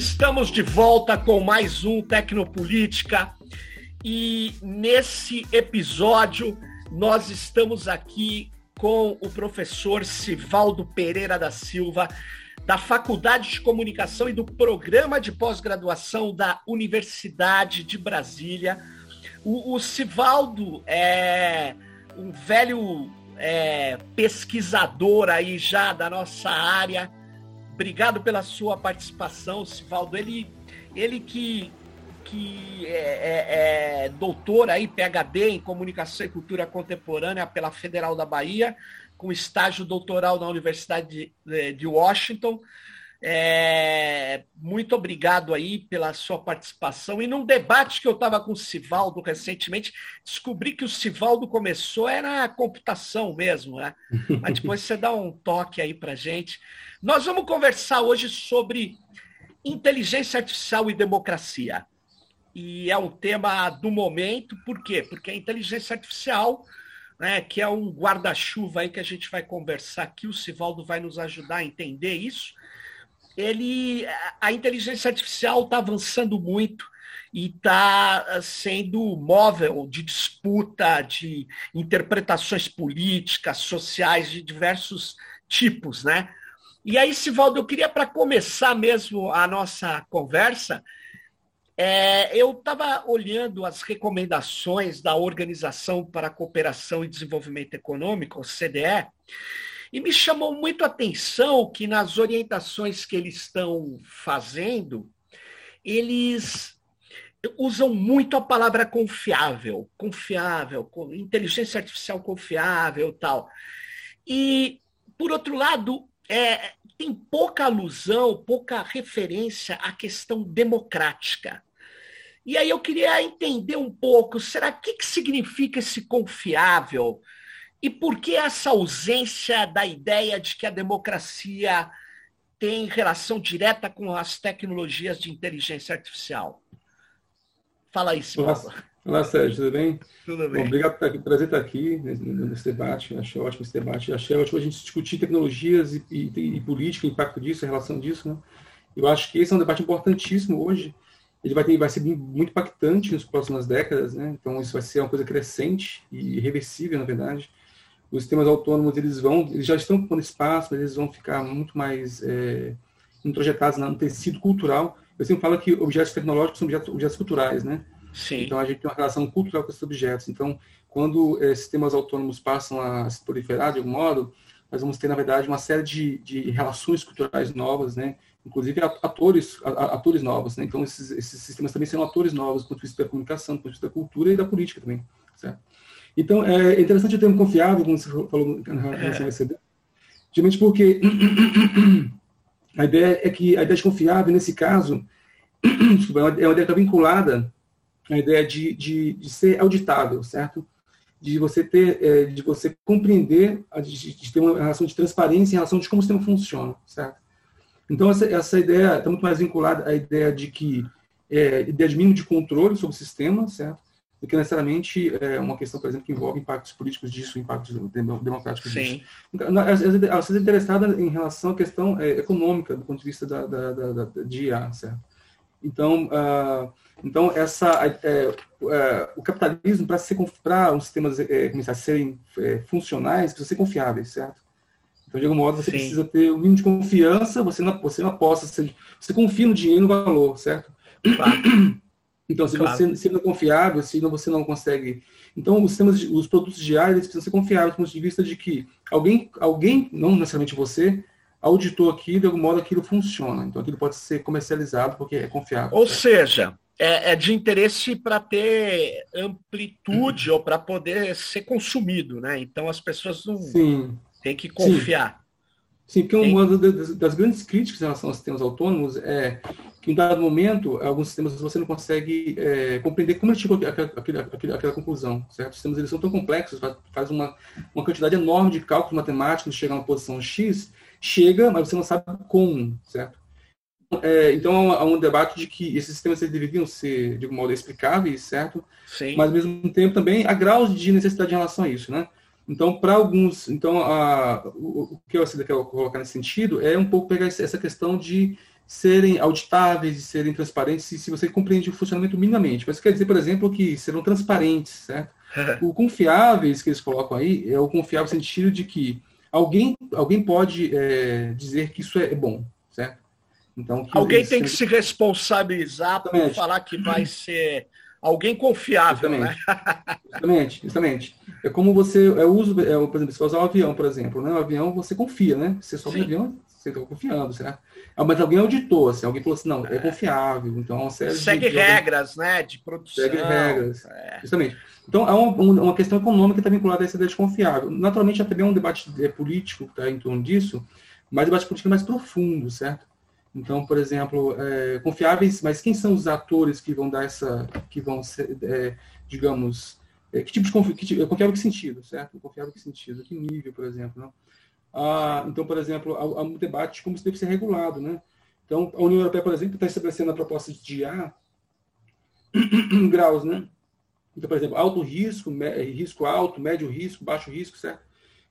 Estamos de volta com mais um Tecnopolítica e nesse episódio nós estamos aqui com o professor Sivaldo Pereira da Silva, da Faculdade de Comunicação e do Programa de Pós-Graduação da Universidade de Brasília. O, o Sivaldo é um velho é, pesquisador aí já da nossa área Obrigado pela sua participação, Sivaldo. Ele, ele que, que é, é, é doutor aí, PhD em Comunicação e Cultura Contemporânea pela Federal da Bahia, com estágio doutoral na Universidade de, de Washington. É, muito obrigado aí pela sua participação. E num debate que eu estava com o Sivaldo recentemente, descobri que o Sivaldo começou era computação mesmo, né? Mas depois você dá um toque aí para gente. Nós vamos conversar hoje sobre inteligência artificial e democracia. E é um tema do momento, por quê? Porque a inteligência artificial, né, que é um guarda-chuva aí que a gente vai conversar aqui, o Sivaldo vai nos ajudar a entender isso. Ele, a inteligência artificial está avançando muito e está sendo móvel de disputa, de interpretações políticas, sociais de diversos tipos, né? E aí, Sivaldo, eu queria, para começar mesmo a nossa conversa, é, eu estava olhando as recomendações da Organização para a Cooperação e Desenvolvimento Econômico, CDE, e me chamou muito a atenção que nas orientações que eles estão fazendo, eles usam muito a palavra confiável, confiável, inteligência artificial confiável tal. E, por outro lado, é, tem pouca alusão, pouca referência à questão democrática. E aí eu queria entender um pouco, será que, que significa esse confiável? E por que essa ausência da ideia de que a democracia tem relação direta com as tecnologias de inteligência artificial? Fala aí, Simão. Olá, Sérgio, tudo bem? Tudo bem. Bom, obrigado por prazer estar aqui nesse debate. Achei ótimo esse debate. Achei ótimo a gente discutir tecnologias e, e, e política, o impacto disso, a relação disso. Né? Eu acho que esse é um debate importantíssimo hoje. Ele vai, ter, vai ser muito impactante nas próximas décadas, né? Então isso vai ser uma coisa crescente e irreversível, na verdade. Os sistemas autônomos eles vão, eles já estão ocupando espaço, mas eles vão ficar muito mais é, introjetados no tecido cultural. Eu sempre falo que objetos tecnológicos são objetos, objetos culturais, né? Sim. Então a gente tem uma relação cultural com esses objetos. Então, quando é, sistemas autônomos passam a se proliferar de algum modo, nós vamos ter, na verdade, uma série de, de relações culturais novas, né? inclusive atores, atores novos. Né? Então, esses, esses sistemas também são atores novos do ponto de vista da comunicação, do ponto de vista da cultura e da política também. Certo? Então, é interessante o termo confiável, como você falou na relação ao ECD, justamente porque a ideia é que a ideia de confiável, nesse caso, desculpa, é uma ideia que está vinculada a ideia de, de, de ser auditável, certo? De você ter, é, de você compreender, de, ter uma relação de transparência em relação de como o sistema funciona, certo? Então, essa, essa ideia está muito mais vinculada à ideia de que, é, ideia de mínimo de controle sobre o sistema, certo? Do que necessariamente é, uma questão, por exemplo, que envolve impactos políticos disso, impactos democráticos Sim. disso. Então, ela está interessada em relação à questão é, econômica, do ponto de vista da, da, da, da de IA, certo? Então, uh, então, essa, é, é, o capitalismo, para ser para os sistemas é, começar a serem funcionais, precisa ser confiáveis, certo? Então, de algum modo, você Sim. precisa ter o um mínimo de confiança, você não, você não aposta, você, você confia no dinheiro e no valor, certo? Claro. Então, se claro. você se não é confiável, se não, você não consegue... Então, os, sistemas, os produtos eles precisam ser confiáveis, do ponto de vista de que alguém, alguém não necessariamente você, auditou aquilo, de algum modo aquilo funciona. Então, aquilo pode ser comercializado porque é confiável. Ou seja, é, é de interesse para ter amplitude uhum. ou para poder ser consumido, né? Então as pessoas não Sim. têm que confiar. Sim, porque uma das, das, grandes críticas em relação aos sistemas autônomos é que em dado momento, alguns sistemas você não consegue é, compreender como ele chegou àquela, àquela, àquela, conclusão, certo? Os sistemas eles são tão complexos, faz uma, uma quantidade enorme de cálculos matemáticos, chega a uma posição X, chega, mas você não sabe como, certo? É, então há um debate de que esses sistemas deveriam ser, de algum modo, explicáveis, certo? Sim. Mas, ao mesmo tempo, também há graus de necessidade em relação a isso, né? Então, para alguns, então, a, o, o, que eu quero colocar nesse sentido é um pouco pegar essa questão de serem auditáveis e serem transparentes se, se você compreende o funcionamento minimamente. Mas quer dizer, por exemplo, que serão transparentes, certo? o confiáveis que eles colocam aí é o confiável no sentido de que alguém, alguém pode é, dizer que isso é bom, certo? Então, alguém tem que se responsabilizar Exatamente. por falar que vai ser alguém confiável, né? Justamente, justamente. É como você, é uso, é, por exemplo, você vai usar um avião, por exemplo, né? O avião você confia, né? Você sobe no avião, você está confiando, certo? Ah, mas alguém auditou, assim, alguém falou assim, não, é, é confiável, então é uma série Segue de, regras, né, de produção. Segue regras, é. justamente. Então, é uma, uma questão econômica que está vinculada a essa ideia de confiável. Naturalmente, há também um debate é, político que está em torno disso, mas debate político é mais profundo, certo? Então, por exemplo, é, confiáveis, mas quem são os atores que vão dar essa, que vão ser, é, digamos, é, que tipo de confi, que, confiável que sentido, certo? Confiável que sentido, que nível, por exemplo, não? Ah, então, por exemplo, há, um debate de como isso deve ser regulado. Né? Então, a União Europeia, por exemplo, está estabelecendo a proposta de A graus. Né? Então, por exemplo, alto risco, risco alto, médio risco, baixo risco, certo?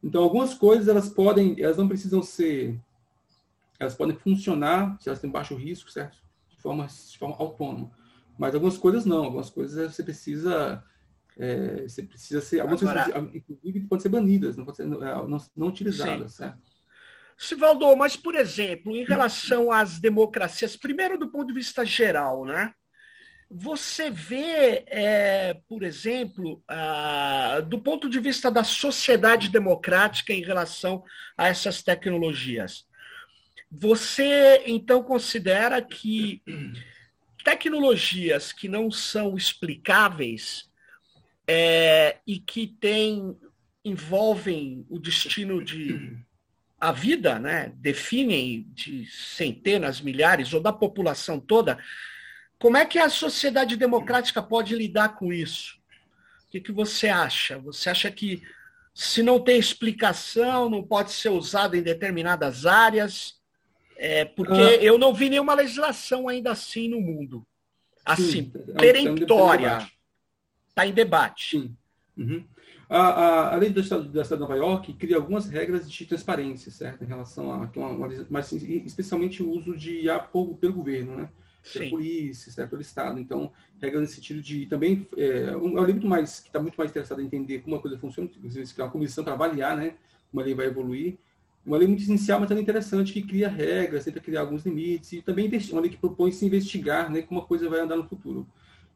Então, algumas coisas elas podem, elas não precisam ser, elas podem funcionar se elas têm baixo risco, certo? De forma, de forma autônoma. Mas algumas coisas não, algumas coisas você precisa é, você precisa ser. Algumas Agora, coisas, inclusive, podem ser banidas, não, ser, não, é, não utilizadas. Certo? Sivaldo, mas, por exemplo, em relação às democracias, primeiro do ponto de vista geral, né? Você vê, é, por exemplo, ah, do ponto de vista da sociedade democrática em relação a essas tecnologias, você então considera que tecnologias que não são explicáveis é, e que tem, envolvem o destino de a vida, né? definem de centenas, milhares ou da população toda, como é que a sociedade democrática pode lidar com isso? O que, que você acha? Você acha que se não tem explicação, não pode ser usado em determinadas áreas? É, porque ah. eu não vi nenhuma legislação ainda assim no mundo. Assim, Sim, peremptória está em debate. Sim. Uhum. A, a, a, lei do Estado, da Cidade de Nova York cria algumas regras de transparência, certo? Em relação a, uma, uma, mas especialmente o uso de por, pelo governo, né? Pela polícia, certo? pelo Estado. Então, regras nesse sentido de também é, um, é um muito mais que está muito mais interessado em entender como a coisa funciona, inclusive é uma comissão para avaliar, né? Como a lei vai evoluir. Uma lei muito essencial, mas também interessante, que cria regras, tenta criar alguns limites, e também uma lei que propõe se investigar né, como a coisa vai andar no futuro.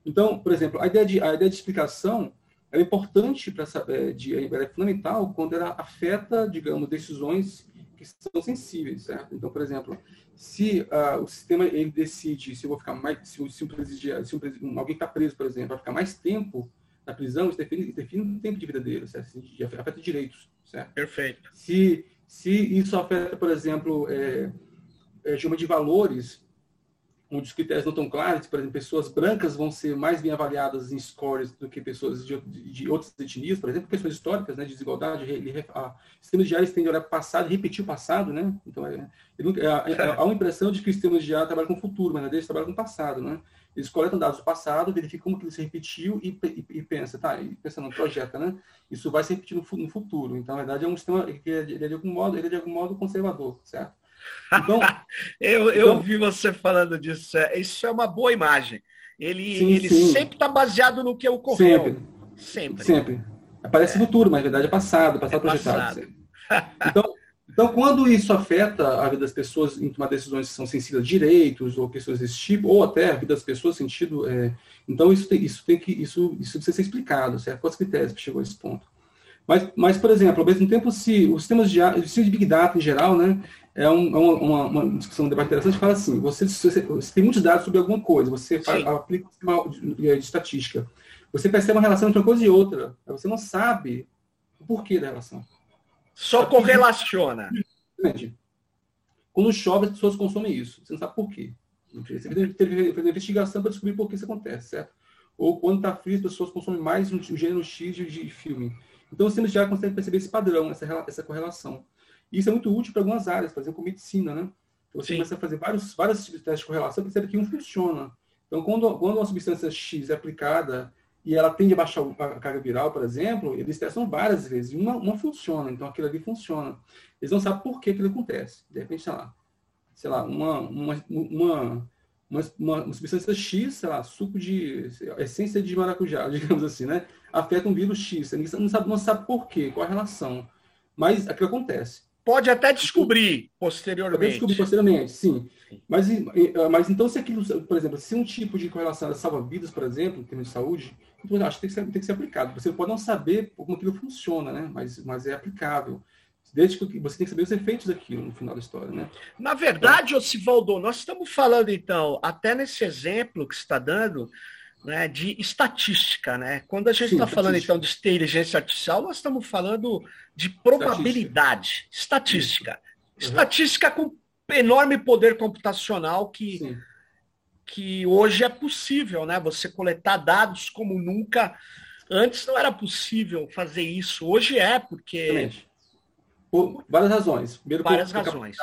Então, por exemplo, a ideia de, a ideia de explicação é importante para saber, de, é fundamental quando ela afeta, digamos, decisões que são sensíveis, certo? Então, por exemplo, se uh, o sistema ele decide se eu vou ficar mais, se, se, um, presidiário, se um, alguém está preso, por exemplo, vai ficar mais tempo na prisão, isso define, define o tempo de vida dele, certo? Isso afeta direitos, certo? Perfeito. Se, se isso afeta, por exemplo, é, é, chama de valores, onde os critérios não estão claros, por exemplo, pessoas brancas vão ser mais bem avaliadas em scores do que pessoas de, de outras etnias, por exemplo, questões históricas, né, de desigualdade, ele, a, sistemas de áreas tendem a olhar para o passado e repetir o passado, né? Então, é, é, é, há uma impressão de que os sistemas de área trabalham com o futuro, mas na verdade eles trabalham com o passado, né? Eles coletam dados do passado, verificam como que ele se repetiu e, e, e pensa, tá, e pensa no projeta, né? Isso vai se repetir no, no futuro. Então, na verdade, é um sistema que é, ele é de algum modo, ele é de algum modo conservador, certo? Então, eu, eu então, ouvi você falando disso. É, isso é uma boa imagem. Ele, sim, ele sim. sempre está baseado no que ocorreu. Sempre. Sempre. Sempre. Aparece é. futuro, mas na verdade é passado, passado é projetado. Passado. Então, então, quando isso afeta a vida das pessoas em tomar decisões que são sensíveis a direitos ou questões desse tipo, ou até a vida das pessoas sentido, é, então isso tem, isso tem que isso, isso precisa ser explicado, certo? Quais critérios que chegou a esse ponto? Mas, mas, por exemplo, ao mesmo tempo, se os sistemas de, os sistemas de Big Data em geral, né, é um, é uma, uma, discussão, um debate interessante, fala assim, você, você, você, tem muitos dados sobre alguma coisa, você faz, aplica um sistema de, de, estatística, você percebe uma relação entre uma coisa e outra, você não sabe o porquê da relação. Só correlaciona. Quando chove, as pessoas consomem isso, você não sabe por quê. Você tem que ter investigação para descobrir por que isso acontece, certo? Ou quando está frio, as pessoas consomem mais um, um gênero X de, de filme. Então, sistemas já conseguem perceber esse padrão, essa, essa correlação. Isso é muito útil para algumas áreas, por exemplo, com medicina, né? Então, você Sim. começa a fazer vários, vários tipos de testes de correlação, percebe que um funciona. Então, quando, quando uma substância X é aplicada e ela tende a baixar a carga viral, por exemplo, eles testam várias vezes e uma, uma funciona, então aquilo ali funciona. Eles não sabem por que aquilo acontece. De repente, sei lá, sei lá, uma, uma, uma, uma, substância X, sei lá, suco de essência de maracujá, digamos assim, né? Afeta um vírus X. Você não sabe, não sabe por quê, qual a relação. Mas aquilo acontece. Pode até descobrir posteriormente. Pode descobrir posteriormente, sim. Mas, mas então, se aquilo, por exemplo, se um tipo de correlação salva vidas, por exemplo, em termos de saúde, então, acho que tem que, ser, tem que ser aplicado. Você pode não saber como aquilo funciona, né? mas, mas é aplicável. Desde que você tem que saber os efeitos daquilo no final da história, né? Na verdade, Osivaldo, nós estamos falando, então, até nesse exemplo que você está dando, né, de estatística, né? Quando a gente está falando então de inteligência artificial, nós estamos falando de probabilidade, estatística, estatística, uhum. com enorme poder computacional que que hoje é possível, né? Você coletar dados como nunca antes não era possível fazer isso, hoje é porque Exatamente. por várias razões. Primeiro, várias por razões.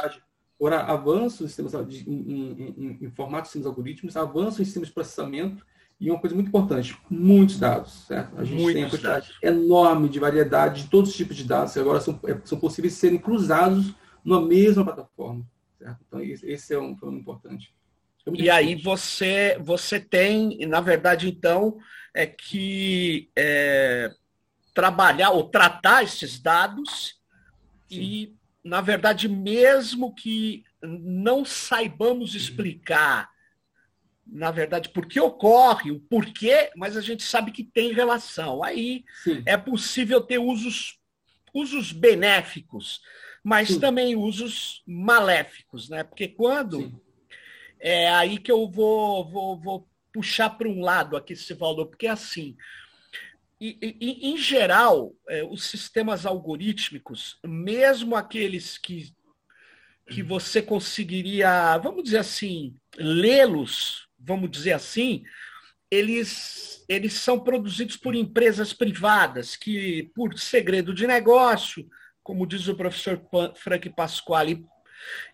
Por avanços em, sistemas, em, em, em, em formatos de sistemas algoritmos, avanços em sistemas de processamento e uma coisa muito importante, muitos dados, certo? A gente muitos tem uma quantidade dados. enorme de variedade de todos os tipos de dados, que agora são, é, são possíveis serem cruzados numa mesma plataforma, certo? Então, esse é um problema importante. É e aí você, você tem, na verdade, então, é que é, trabalhar ou tratar esses dados Sim. e, na verdade, mesmo que não saibamos explicar na verdade, por que ocorre, o porquê, mas a gente sabe que tem relação. Aí Sim. é possível ter usos, usos benéficos, mas Sim. também usos maléficos, né? Porque quando. Sim. É aí que eu vou, vou, vou puxar para um lado aqui, Sivaldo, porque é assim. E, e, em geral, é, os sistemas algorítmicos, mesmo aqueles que, que você conseguiria, vamos dizer assim, lê-los vamos dizer assim, eles, eles são produzidos por empresas privadas que, por segredo de negócio, como diz o professor Frank Pasquale,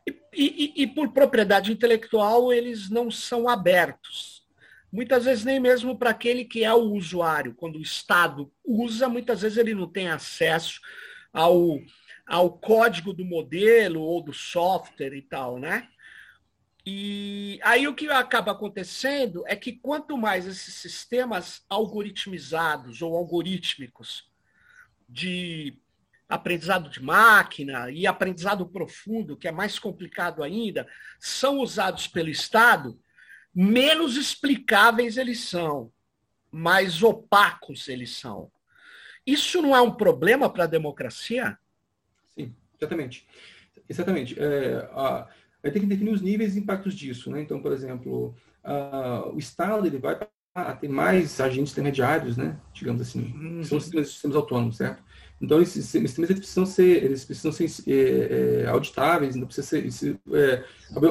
e, e, e por propriedade intelectual, eles não são abertos. Muitas vezes nem mesmo para aquele que é o usuário. Quando o Estado usa, muitas vezes ele não tem acesso ao, ao código do modelo ou do software e tal, né? E aí o que acaba acontecendo é que quanto mais esses sistemas algoritmizados ou algorítmicos de aprendizado de máquina e aprendizado profundo, que é mais complicado ainda, são usados pelo Estado, menos explicáveis eles são, mais opacos eles são. Isso não é um problema para a democracia? Sim, exatamente. Exatamente. É, a vai ter que definir os níveis e impactos disso. Né? Então, por exemplo, uh, o Estado ele vai ter mais agentes intermediários, né? digamos assim, uhum. são sistemas, sistemas autônomos, certo? Então, esses sistemas eles precisam ser, eles precisam ser é, é, auditáveis, então precisa ser, se, é,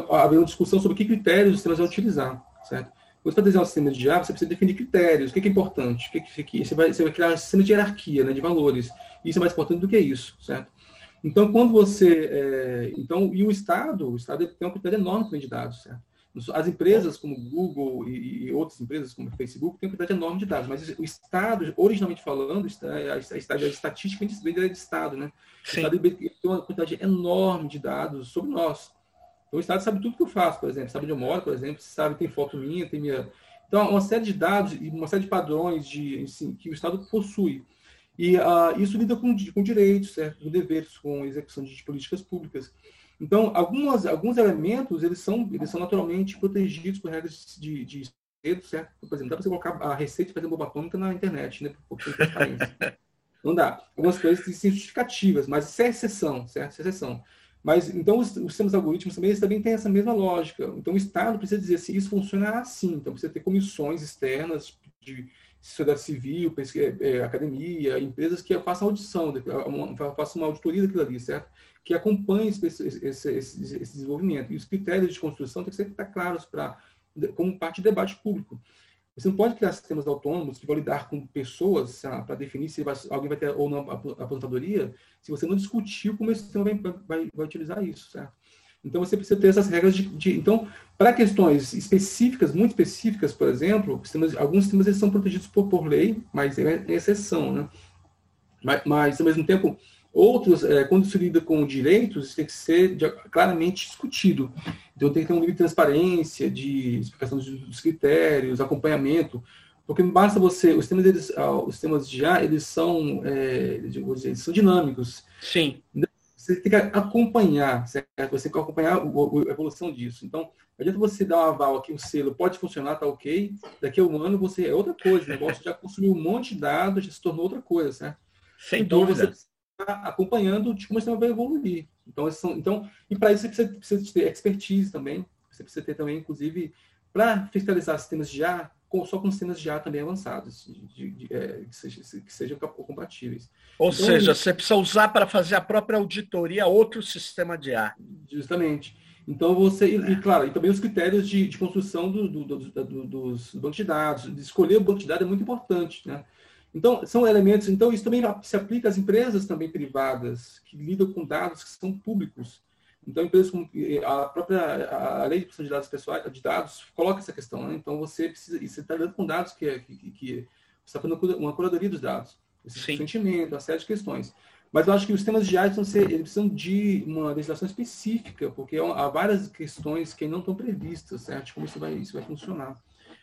haver uma discussão sobre que critérios os sistemas vão utilizar, certo? Quando você vai desenhar um sistema de Java, você precisa definir critérios, o que é, importante, o que, que, você, vai, você vai criar um sistema de hierarquia, né, de valores, e isso é mais importante do que isso, certo? Então, quando você. É, então, e o Estado, o Estado tem uma quantidade enorme de dados, certo? As empresas como Google e, e, outras empresas como Facebook têm uma quantidade enorme de dados, mas o Estado, originalmente falando, a, a, estatística vem de Estado, né? Sim. O Estado tem uma quantidade enorme de dados sobre nós. Então, o Estado sabe tudo que eu faço, por exemplo, sabe onde eu moro, por exemplo, sabe tem foto minha, tem minha. Então, uma série de dados e uma série de padrões de, assim, que o Estado possui. E uh, isso lida com, com direitos, certo? com deveres, com execução de políticas públicas. Então, algumas, alguns elementos, eles são, eles são naturalmente protegidos por regras de, de certo? Por exemplo, dá para você colocar a receita fazer bomba atômica na internet, né? Não dá. Algumas coisas são justificativas, mas isso é exceção, certo? Isso é exceção. Mas, então, os, os sistemas algoritmos também, também têm essa mesma lógica. Então, o Estado precisa dizer se isso funciona assim. Então, precisa ter comissões externas de sociedade civil, é, é, academia, empresas que façam audição, façam uma auditoria daquilo ali, certo? Que acompanhem esse, esse, esse, esse, desenvolvimento. E os critérios de construção têm que ser estar claros para como parte do debate público. Você não pode criar sistemas autônomos que vão lidar com pessoas para definir se vai, alguém vai ter ou não aposentadoria, se você não discutir como esse sistema vai, vai, vai utilizar isso, certo? Então você precisa ter essas regras de. de então, para questões específicas, muito específicas, por exemplo, sistemas, alguns sistemas eles são protegidos por, por lei, mas é exceção, né? Mas, mas, ao mesmo tempo, Outros, é, quando se lida com direitos, isso tem que ser claramente discutido. Então tem que ter um nível de transparência, de explicação dos critérios, acompanhamento, porque basta você, os sistemas, eles, ah, os de IA, eles são, é, eles são dinâmicos. Sim. Você tem que acompanhar, certo? Você tem que acompanhar a evolução disso. Então, não adianta você dar um aval aqui, um selo, pode funcionar, tá ok. Daqui a um ano você é outra coisa. O negócio já consumiu um monte de dados, já se tornou outra coisa, certo? Sem então, dúvida. Você acompanhando de como o sistema vai evoluir. Então, são, então e para isso você precisa, precisa ter expertise também. Você precisa ter também, inclusive, para fiscalizar sistemas ar, com, só com sistemas de ar também avançados, de, de, é, que, seja, que, sejam compatíveis. Ou então, seja, você precisa usar para fazer a própria auditoria outro sistema de ar. Justamente. Então você, e, e claro, e também os critérios de, de construção do, do, do, dos bancos de dados, de escolher o banco de dados é muito importante, né? Então, são elementos, então isso também se aplica às empresas também privadas, que lidam com dados que são públicos. Então, empresas como a própria a lei de proteção de dados pessoais, de dados, coloca essa questão. Né? Então, você precisa, e você está lidando com dados que, que, que você está fazendo uma curadoria dos dados, esse sentimento, uma série de questões. Mas eu acho que os temas de precisam, ser, eles precisam de uma legislação específica, porque há várias questões que não estão previstas, certo? Como isso vai, isso vai funcionar.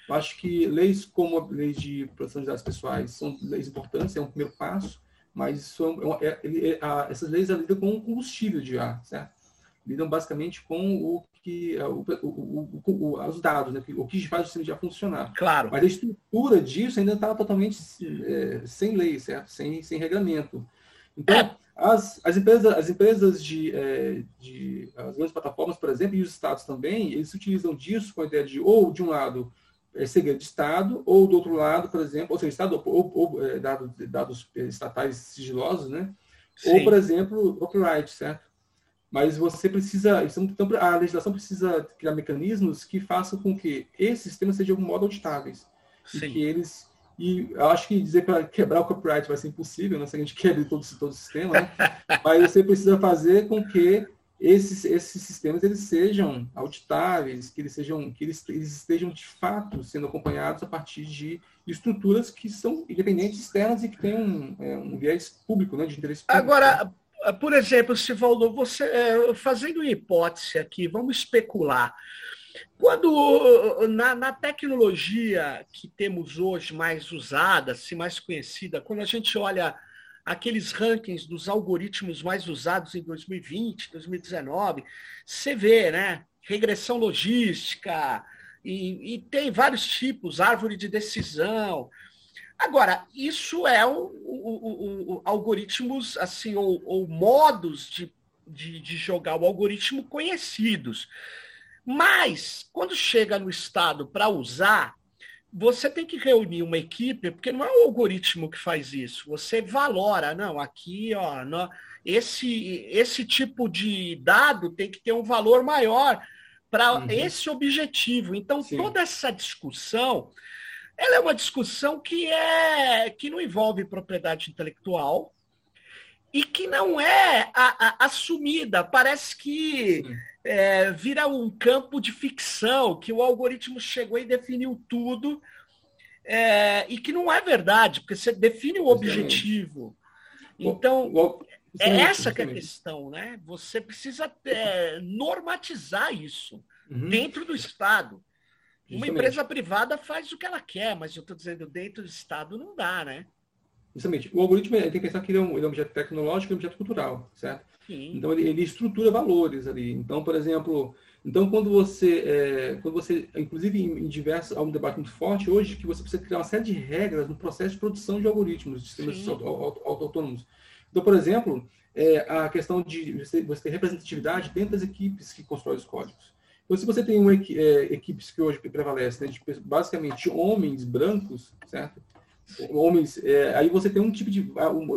Eu acho que leis como a lei de proteção de dados pessoais são leis importantes, é um primeiro passo, mas são, é, é, é, a, essas leis lidam com o combustível de ar, certo? Lidam basicamente com o que é, o, o, o, os dados, né? o que faz o sistema ar funcionar. Claro. Mas a estrutura disso ainda está totalmente é, sem lei, certo? Sem, sem regulamento. Então, é. as, as, empresas, as empresas de, é, de as grandes plataformas, por exemplo, e os estados também, eles utilizam disso com a ideia de ou de um lado é, segredo de Estado, ou do outro lado, por exemplo, ou seja, Estado ou, ou é, dados, dados estatais sigilosos, né? Sim. Ou, por exemplo, copyright, certo? Mas você precisa, então a legislação precisa criar mecanismos que façam com que esses sistemas sejam de algum modo auditáveis. Sim. E que eles e eu acho que dizer para quebrar o copyright vai ser impossível, não né? se a gente quebre todo, todo o sistema, né? mas você precisa fazer com que esses, esses sistemas eles sejam auditáveis, que eles sejam que eles, eles, estejam de fato sendo acompanhados a partir de estruturas que são independentes externas e que têm um, é, um viés público, né, de interesse público. Agora, por exemplo, Sivaldo, você é, fazendo uma hipótese aqui, vamos especular. Quando na, na, tecnologia que temos hoje mais usada, assim, mais conhecida, quando a gente olha aqueles rankings dos algoritmos mais usados em 2020, 2019, você vê, né? Regressão logística, e, e tem vários tipos, árvore de decisão. Agora, isso é o, o, o, algoritmos, assim, ou, ou modos de, de, de jogar o algoritmo conhecidos. Mas, quando chega no estado para usar, você tem que reunir uma equipe, porque não é o algoritmo que faz isso. Você valora, não, aqui, ó, não, esse, esse tipo de dado tem que ter um valor maior para uhum. esse objetivo. Então, Sim. toda essa discussão, ela é uma discussão que é que não envolve propriedade intelectual e que não é a, a, assumida. Parece que é, vira um campo de ficção, que o algoritmo chegou e definiu tudo, é, e que não é verdade, porque você define o objetivo. Então, é essa que é a questão, né? Você precisa é, normatizar isso uhum. dentro do Estado. Uma empresa privada faz o que ela quer, mas eu estou dizendo, dentro do Estado não dá, né? Justamente. O algoritmo tem que pensar que ele é um, ele é um objeto tecnológico e um objeto cultural, certo? Sim. Então ele, ele, estrutura valores ali. Então, por exemplo, então quando você, é, quando você, inclusive em, em, diversos, há um debate muito forte hoje que você precisa criar uma série de regras no processo de produção de algoritmos, de sistemas auto-autônomos. Então, por exemplo, é, a questão de você, você ter representatividade dentro das equipes que constroem os códigos. Então, se você tem uma, é, equipes que hoje prevalecem, né, de, basicamente homens brancos, certo? homens, é, aí você tem um tipo de.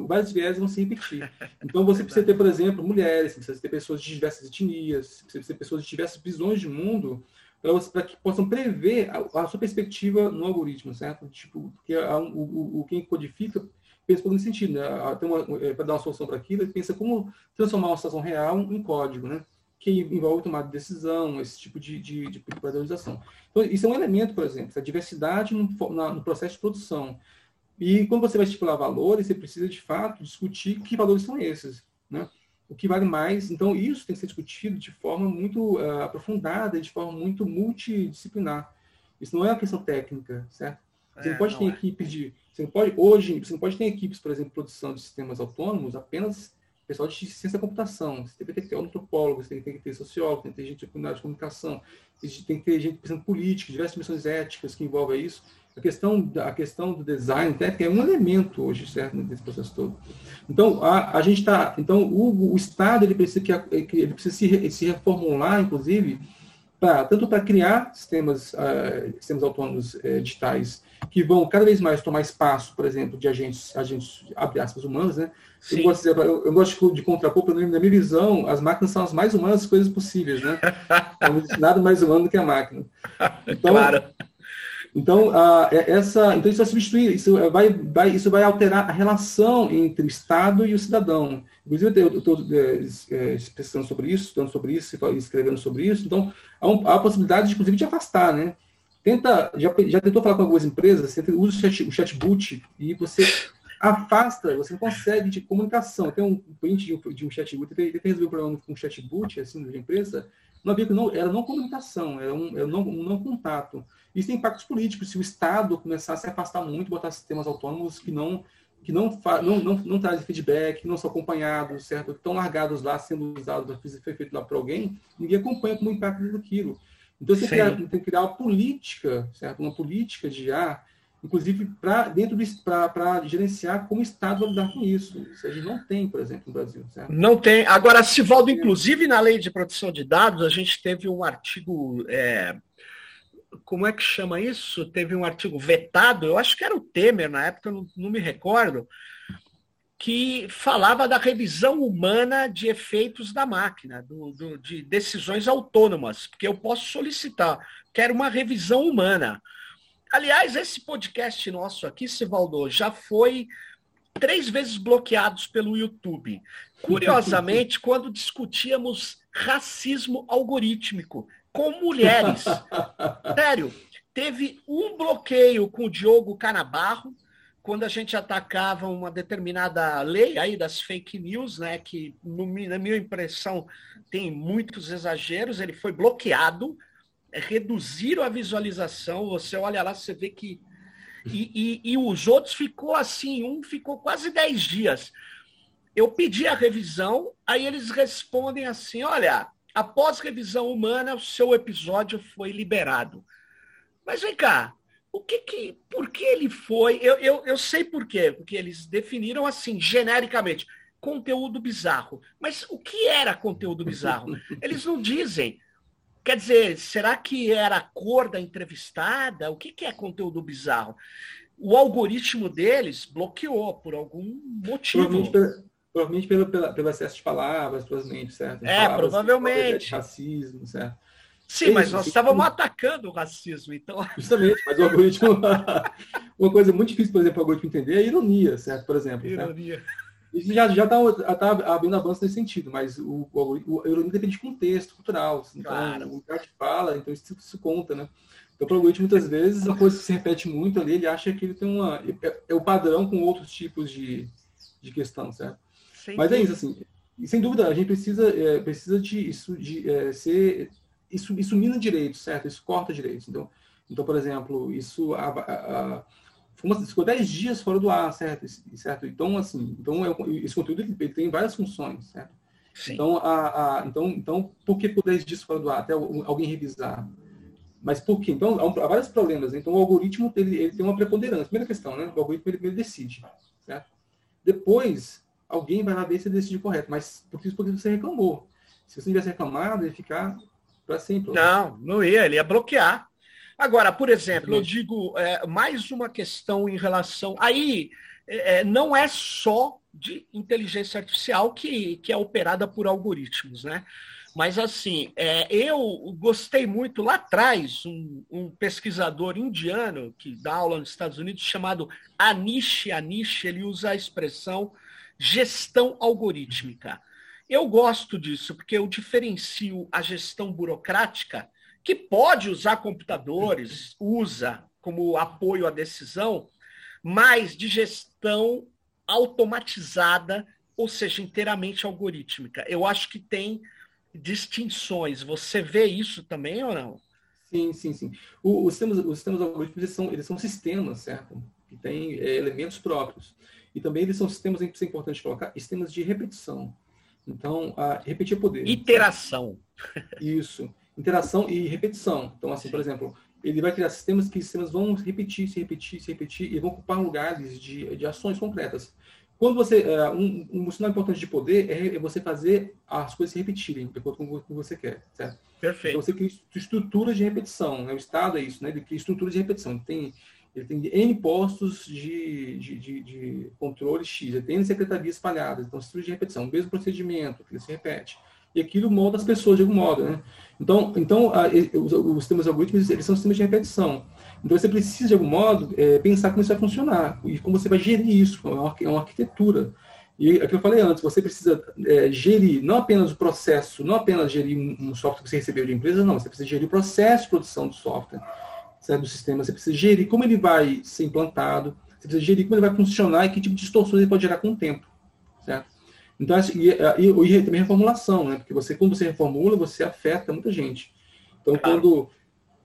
vários viés vão se repetir. Então você precisa ter, por exemplo, mulheres, precisa ter pessoas de diversas etnias, precisa ter pessoas de diversas visões de mundo, para que possam prever a, a, sua perspectiva no algoritmo, certo? Tipo, porque a, o, o, quem codifica pensa por um sentido, né? É, para dar uma solução para aquilo, ele pensa como transformar uma situação real em código, né? Que envolve tomada de decisão, esse tipo de, de, de padronização. Então, isso é um elemento, por exemplo, a diversidade no, na, no processo de produção. E quando você vai estipular valores, você precisa de fato discutir que valores são esses. Né? O que vale mais, então isso tem que ser discutido de forma muito uh, aprofundada, de forma muito multidisciplinar. Isso não é uma questão técnica, certo? Você é, não pode ter é. equipes de. Você não pode, hoje, você não pode ter equipes, por exemplo, de produção de sistemas autônomos, apenas pessoal de ciência da computação. Você tem que ter antropólogo, você tem que ter sociólogo, tem que ter gente de comunicação, tem que ter gente pensando política, diversas dimensões éticas que envolvem isso. A questão, a questão do design técnico é um elemento hoje, certo, nesse processo todo. Então, a, a gente está. Então, o, o Estado ele precisa, que, ele precisa se, se reformular, inclusive, pra, tanto para criar sistemas, uh, sistemas autônomos uh, digitais que vão cada vez mais tomar espaço, por exemplo, de agentes, agentes abre aspas, humanos, né? Eu gosto, de, eu, eu gosto de contrapor, pelo menos na minha visão, as máquinas são as mais humanas coisas possíveis, né? Nada mais humano do que a máquina. Então, claro. Então, uh, essa, então isso vai substituir, isso vai, vai, isso vai alterar a relação entre o Estado e o cidadão. Inclusive, eu estou é, pesquisando sobre isso, estudando sobre isso, escrevendo sobre isso. Então, há, um, há a possibilidade, inclusive, de afastar, né? Tenta, já, já tentou falar com algumas empresas, você usa o, chat, o chatbot e você afasta, você não consegue de comunicação. Tem um cliente de um, de um chatbot, ele tem resolver um problema com um chatbot, assim, de empresa, não havia, não, era não comunicação, era um, era não, um não contato. Isso tem impactos políticos. Se o Estado começar a se afastar muito, botar sistemas autônomos que não que não, não, não, não trazem feedback, não são acompanhados, certo? Estão largados lá, sendo usados, foi feito lá por alguém, ninguém acompanha como impacto daquilo. Então, você tem que criar uma política, certo? Uma política de ar inclusive para dentro para gerenciar como o Estado vai lidar com isso. Isso a gente não tem, por exemplo, no Brasil. Certo? Não tem. Agora, Sivaldo, inclusive na lei de proteção de dados, a gente teve um artigo. É, como é que chama isso? Teve um artigo vetado, eu acho que era o Temer na época, não, não me recordo, que falava da revisão humana de efeitos da máquina, do, do, de decisões autônomas, porque eu posso solicitar, quero uma revisão humana. Aliás, esse podcast nosso aqui, Sivaldo, já foi três vezes bloqueados pelo YouTube. Curiosamente, quando discutíamos racismo algorítmico com mulheres. Sério, teve um bloqueio com o Diogo Canabarro, quando a gente atacava uma determinada lei aí das fake news, né, que no, na minha impressão tem muitos exageros, ele foi bloqueado reduziram a visualização, você olha lá, você vê que. E, e, e os outros ficou assim, um ficou quase 10 dias. Eu pedi a revisão, aí eles respondem assim: olha, após revisão humana, o seu episódio foi liberado. Mas vem cá, o que que, por que ele foi? Eu, eu, eu sei por quê, porque eles definiram assim, genericamente, conteúdo bizarro. Mas o que era conteúdo bizarro? Eles não dizem. Quer dizer, será que era a cor da entrevistada? O que, que é conteúdo bizarro? O algoritmo deles bloqueou por algum motivo. Provavelmente, provavelmente pelo, pelo, pelo excesso de palavras, provavelmente, certo? É, palavras provavelmente. racismo, certo? Sim, mas nós estávamos atacando o racismo, então. Justamente, mas o algoritmo. uma coisa muito difícil, por exemplo, o algoritmo entender é a ironia, certo? Por exemplo. Ironia. Certo? Isso já está tá abrindo avanço nesse sentido, mas o, o, o ironia depende de contexto cultural. Então, claro. o cara fala, então isso, isso conta, né? Então, para o algoritmo, muitas vezes, a coisa se repete muito ali, ele acha que ele tem uma. É, é o padrão com outros tipos de, de questão, certo? Sem mas é isso, assim. Sem dúvida, a gente precisa, é, precisa de isso de é, ser. Isso, isso mina direitos, certo? Isso corta direitos. Então, então por exemplo, isso. A, a, a, ficou 10 dias fora do ar, certo? certo? Então, assim, então é, esse conteúdo ele tem várias funções, certo? Sim. Então, a, a, então, então, por que por 10 dias fora do ar? Até alguém revisar. Mas por quê? Então, há, vários problemas. Então, o algoritmo ele, ele tem uma preponderância. Primeira questão, né? O algoritmo ele, ele decide, certo? Depois, alguém vai lá ver se decide correto. Mas por isso porque você reclamou. Se você tivesse reclamado, ia ficar para sempre. Não, não ia. Ele ia bloquear. Agora, por exemplo, eu digo é, mais uma questão em relação. Aí é, é, não é só de inteligência artificial que, que é operada por algoritmos, né? Mas assim, é, eu gostei muito lá atrás, um, um, pesquisador indiano que dá aula nos Estados Unidos, chamado Anish Anish, ele usa a expressão gestão algorítmica. Eu gosto disso, porque eu diferencio a gestão burocrática que pode usar computadores, usa como apoio à decisão, mas de gestão automatizada ou seja, inteiramente algorítmica. Eu acho que tem distinções. Você vê isso também ou não? Sim, sim, sim. O, os, sistemas, os sistemas algorítmicos eles são, eles são sistemas, certo? Que têm é, elementos próprios. E também eles são sistemas, isso é importante colocar, sistemas de repetição. Então, a, repetir poder. Iteração. Isso. Interação e repetição. Então, assim, por exemplo, ele vai criar sistemas que sistemas vão repetir, se repetir, se repetir e vão ocupar lugares de, de ações concretas. Quando você. Uh, um, um sinal importante de poder é, é, você fazer as coisas se repetirem, de acordo com o que você quer, certo? Perfeito. Então você cria estruturas de repetição, né? O Estado é isso, né? Ele cria estruturas de repetição. Tem, ele tem N postos de, de, de, de controle X, ele tem N secretarias espalhadas, então estruturas de repetição, o mesmo procedimento, que ele se repete. E aquilo molda as pessoas de algum modo, né? Então, então a, os, os sistemas algorítmicos, eles são sistemas de repetição. Então você precisa, de algum modo, é, pensar como isso vai funcionar e como você vai gerir isso, é uma, é uma arquitetura. E é o que eu falei antes, você precisa é, gerir não apenas o processo, não apenas gerir um, software que você recebeu de empresa, não, você precisa gerir o processo de produção do software, certo? do sistema, você precisa gerir como ele vai ser implantado, você precisa gerir como ele vai funcionar e que tipo de distorções ele pode gerar com o tempo, certo? Então, assim, e, e, e também reformulação, né? Porque você, quando você reformula, você afeta muita gente. Então, claro. quando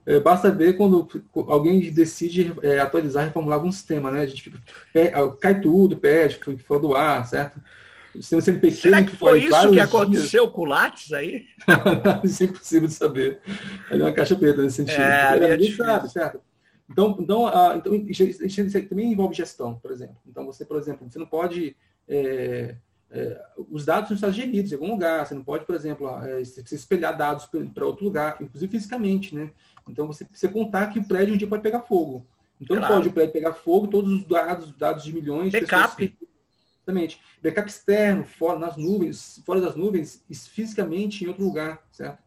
é, basta ver quando alguém decide é, atualizar, reformular algum sistema, né? A gente fica, é, cai tudo, perde, que for do ar, certo? Sempre pequeno. Será que foi isso que aconteceu dias. com o Lattes aí? isso é impossível de saber. É uma caixa preta nesse sentido. É, é ninguém sabe, certo? Então, então, a, então isso, isso também envolve gestão, por exemplo. Então, você, por exemplo, você não pode. É, é, os dados não estão geridos em algum lugar. Você não pode, por exemplo, é, você espelhar dados para outro lugar, inclusive fisicamente, né? Então você precisa contar que o prédio um dia pode pegar fogo. Então claro. não pode o prédio pegar fogo, todos os dados, dados de milhões de Backup. pessoas. Exatamente. Backup externo, fora nas nuvens, fora das nuvens, fisicamente em outro lugar, certo?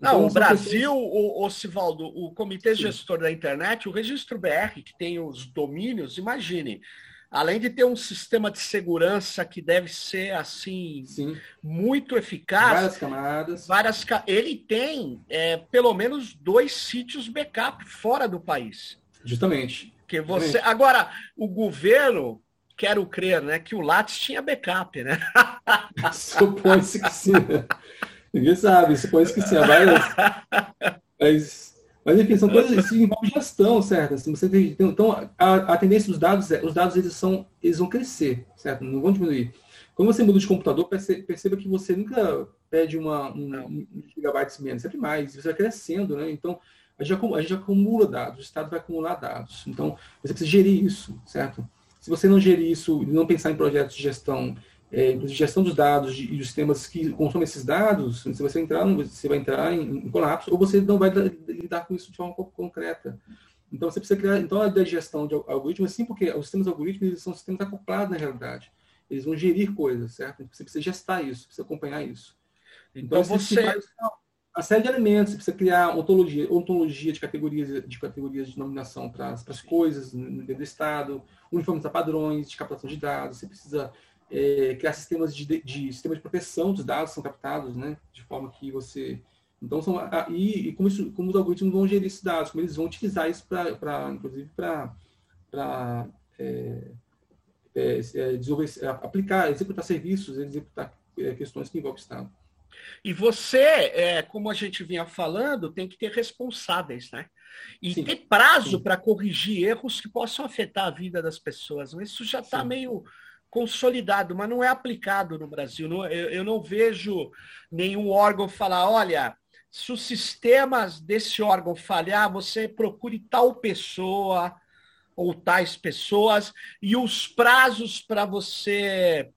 Não, então, o Brasil, pessoas... o, Sivaldo, o Comitê Sim. Gestor da Internet, o Registro BR, que tem os domínios, imagine, além de ter um sistema de segurança que deve ser assim Sim. muito eficaz. Várias camadas. Várias, ele tem é, pelo menos dois sítios backup fora do país. Justamente. Que você Justamente. agora o governo quero crer, né, que o Lattes tinha backup, né? Supõe-se que sim. Ninguém sabe, supõe-se que sim. Mas, mas mas, enfim, são coisas que envolvem gestão, certo? Assim, você tem, então, a, a, tendência dos dados é, os dados eles, são, eles vão crescer, certo? Não vão diminuir. Quando você muda de computador, perceba que você nunca pede uma, um, um gigabytes menos, sempre mais. Você vai crescendo, né? Então, a gente, a gente acumula dados, o Estado vai acumular dados. Então, você precisa gerir isso, certo? Se você não gerir isso não pensar em projetos de gestão é, inclusive gestão dos dados de, e dos sistemas que consomem esses dados, você vai entrar, você vai entrar em, em, colapso ou você não vai lidar com isso de forma concreta. Então você precisa criar, então a de gestão de algoritmos, sim, porque os sistemas algoritmos são sistemas acoplados na realidade. Eles vão gerir coisas, certo? Você precisa gestar isso, precisa acompanhar isso. Então, então você a série de elementos, você precisa criar ontologia, ontologia de categorias de categorias de denominação para as coisas dentro do estado, uniformizar padrões de captação de dados, você precisa é, criar sistemas de, de, sistemas de proteção dos dados são captados, né? De forma que você então são e, e como, isso, como os algoritmos vão gerir esses dados, como eles vão utilizar isso para, inclusive para é, é, é, é, aplicar, executar serviços, executar é, questões que envolvem o Estado. E você, é, como a gente vinha falando, tem que ter responsáveis, né? E sim, ter prazo para corrigir erros que possam afetar a vida das pessoas. Isso já está meio consolidado, mas não é aplicado no Brasil. Não, eu, eu não vejo nenhum órgão falar, olha, se os sistemas desse órgão falhar, você procure tal pessoa ou tais pessoas e os prazos para você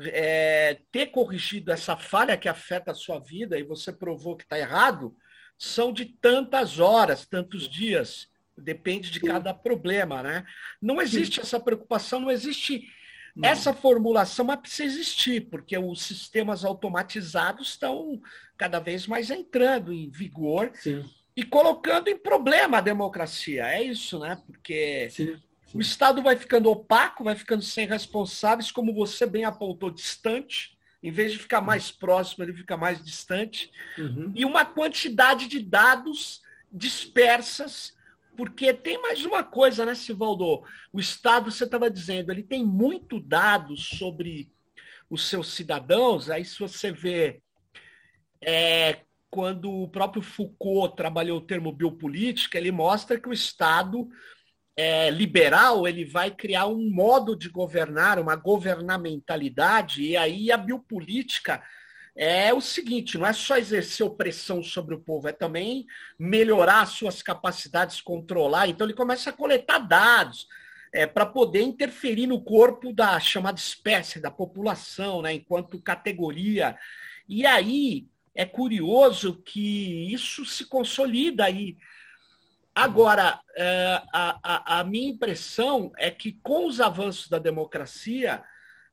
é, ter corrigido essa falha que afeta a sua vida e você provou que está errado, são de tantas horas, tantos dias. Depende de cada problema, né? Não existe essa preocupação, não existe não. Essa formulação precisa existir, porque os sistemas automatizados estão cada vez mais entrando em vigor Sim. e colocando em problema a democracia. É isso, né? Porque Sim. O Estado vai ficando opaco, vai ficando sem responsáveis, como você bem apontou, distante. Em vez de ficar mais próximo, ele fica mais distante. Uhum. E uma quantidade de dados dispersas porque tem mais uma coisa, né, Sivaldo? O Estado, você estava dizendo, ele tem muito dado sobre os seus cidadãos. Aí, se você vê é, quando o próprio Foucault trabalhou o termo biopolítica, ele mostra que o Estado é, liberal ele vai criar um modo de governar, uma governamentalidade, e aí a biopolítica é o seguinte: não é só exercer opressão sobre o povo, é também melhorar suas capacidades, controlar. Então ele começa a coletar dados é, para poder interferir no corpo da chamada espécie, da população, né, enquanto categoria. E aí é curioso que isso se consolida aí. Agora, é, a, a, a minha impressão é que com os avanços da democracia,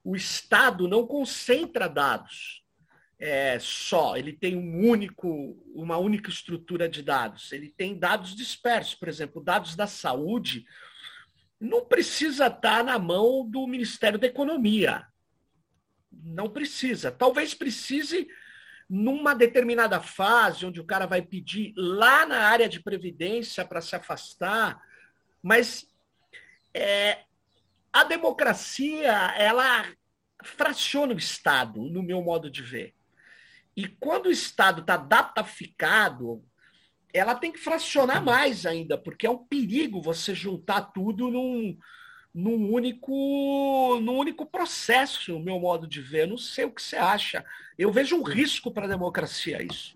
o Estado não concentra dados é, só, ele tem um único, uma única estrutura de dados. Ele tem dados dispersos, por exemplo, dados da saúde não precisa estar na mão do Ministério da Economia. Não precisa. Talvez precise numa determinada fase, onde o cara vai pedir lá na área de previdência para se afastar, mas é, a democracia, ela fraciona o Estado, no meu modo de ver. E quando o Estado está dataficado, ela tem que fracionar mais ainda, porque é um perigo você juntar tudo num, num único num único processo, no meu modo de ver. Eu não sei o que você acha. Eu vejo um risco para a democracia isso.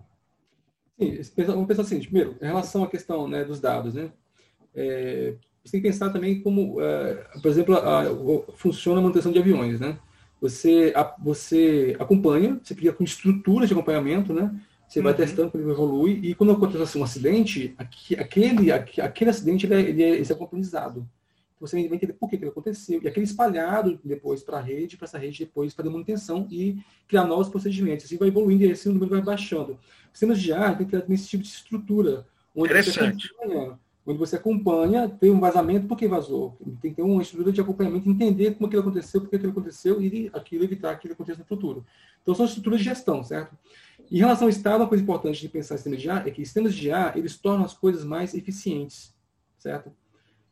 Sim, vamos pensar assim, primeiro, em relação à questão né, dos dados, né? É, você tem que pensar também como, é, por exemplo, a, a, funciona a manutenção de aviões, né? Você, a, você acompanha, você cria com estruturas de acompanhamento, né? Você uhum. vai testando como ele evolui, e quando acontece assim, um acidente, aquele, aquele acidente ele é, ele é, ele é você vai entender por que, que aconteceu, e aquele espalhado depois para a rede, para essa rede depois fazer manutenção e criar novos procedimentos. Assim vai evoluindo e esse número vai baixando. Sistemas de ar tem que ter esse tipo de estrutura. Onde Interessante. Você acompanha, onde você acompanha, tem um vazamento, por que vazou? Tem que ter uma estrutura de acompanhamento, entender como aquilo aconteceu, por que aquilo aconteceu e aquilo evitar que aquilo aconteça no futuro. Então são estruturas de gestão, certo? Em relação ao Estado, uma coisa importante de pensar em sistemas de ar é que sistemas de ar, eles tornam as coisas mais eficientes, certo?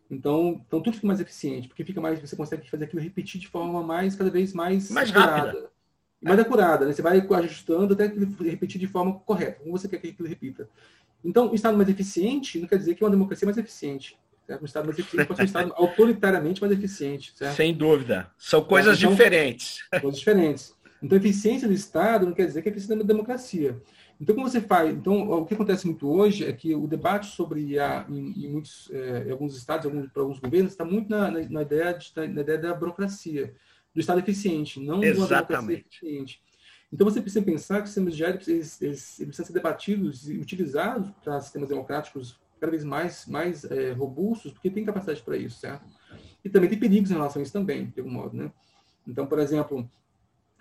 Então, então tudo fica mais eficiente, porque fica mais, você consegue fazer aquilo repetir de forma mais, cada vez mais, mais rápida. Mais acurada, né? Você vai ajustando até repetir de forma correta, como você quer que aquilo repita. Então, um Estado mais eficiente não quer dizer que é uma democracia mais eficiente. Certo? Um Estado mais eficiente pode ser um Estado autoritariamente mais eficiente. Certo? Sem dúvida. São coisas então, diferentes. Coisas diferentes. Então, eficiência do Estado não quer dizer que é eficiência da democracia. Então, como você faz? Então, o que acontece muito hoje é que o debate sobre IA em, em muitos, é, em alguns estados, alguns, para alguns governos, está muito na, na, na, ideia de, na ideia da burocracia, do Estado eficiente, não uma democracia eficiente. Então, você precisa pensar que os sistemas de eles, eles, eles precisam ser debatidos e utilizados para sistemas democráticos cada vez mais, mais é, robustos, porque tem capacidade para isso, certo? E também tem perigos em relação a isso também, de algum modo, né? Então, por exemplo,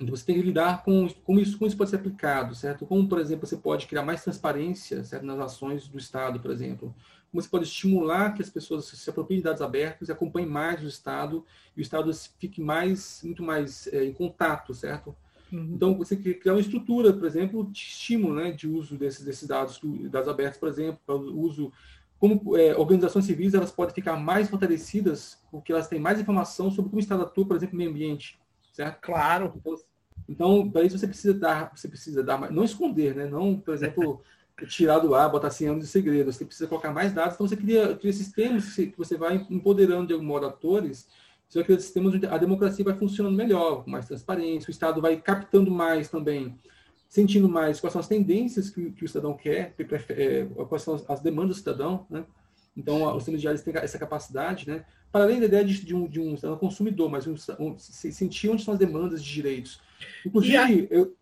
então, você tem que lidar com como isso, como isso pode ser aplicado, certo? Como, por exemplo, você pode criar mais transparência certo? nas ações do Estado, por exemplo. Como você pode estimular que as pessoas se apropriem de dados abertos e acompanhem mais o Estado e o Estado fique mais, muito mais é, em contato, certo? Uhum. Então, você criar uma estrutura, por exemplo, de estímulo né, de uso desses, desses dados, dados abertos, por exemplo, para o uso como é, organizações civis elas podem ficar mais fortalecidas porque elas têm mais informação sobre como o Estado atua, por exemplo, no meio ambiente certo? Claro. Então, para isso você precisa dar, você precisa dar, não esconder, né? Não, por exemplo, tirar do ar, botar 100 anos de segredo. Você precisa colocar mais dados. Então você cria, cria sistemas que você vai empoderando de algum modo atores. Você vai criar sistemas onde a democracia vai funcionando melhor, com mais transparência. O Estado vai captando mais também, sentindo mais quais são as tendências que, que o cidadão quer, que prefere, é, quais são as demandas do cidadão, né? Então, os sistemas diários têm essa capacidade, né? Para além da ideia de, de um, de um, um consumidor, mas um, um, sentir onde são as demandas de direitos. Inclusive, a... eu,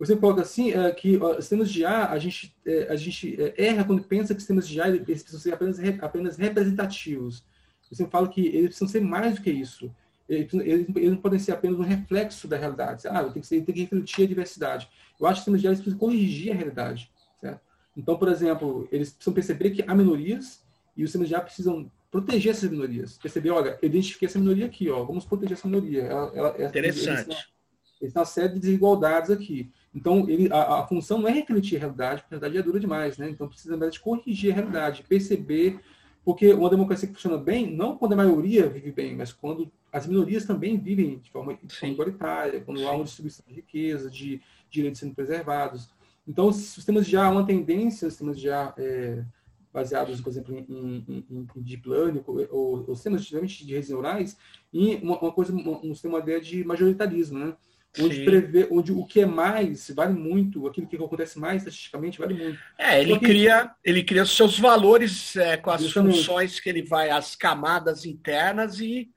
eu sempre coloco assim, é, que ó, sistemas de IA, a gente, é, a gente é, erra quando pensa que sistemas de IA eles precisam ser apenas, apenas representativos. Eu sempre falo que eles precisam ser mais do que isso. Eles, eles, eles não podem ser apenas um reflexo da realidade. Ah, tem que, ser, tem que refletir a diversidade. Eu acho que sistemas de IA precisam corrigir a realidade. Certo? Então, por exemplo, eles precisam perceber que há minorias e os sistemas de IA precisam proteger essas minorias. Perceber, olha, eu identifiquei essa minoria aqui, ó, vamos proteger essa minoria. Ela, ela, Interessante. Existe uma série de desigualdades aqui. Então, ele, a, a, função não é refletir a realidade, porque a realidade é dura demais, né? Então, precisa de corrigir a realidade, perceber Porque uma democracia que funciona bem, não quando a maioria vive bem, mas quando as minorias também vivem de forma, de forma igualitária, quando Sim. há uma distribuição de riqueza, de direitos sendo preservados. Então, os sistemas de ar, uma tendência, os sistemas ar é, baseados, por exemplo, em, em, em, em deep learning, ou, ou, sistemas de redes neurais, em uma, uma coisa, um, um sistema ideia de majoritarismo, né? onde, prevê, onde o que é mais vale muito, aquilo que acontece mais estatisticamente vale muito. É, ele que... cria, ele cria seus valores é, com as Justamente. funções que ele vai, as camadas internas e,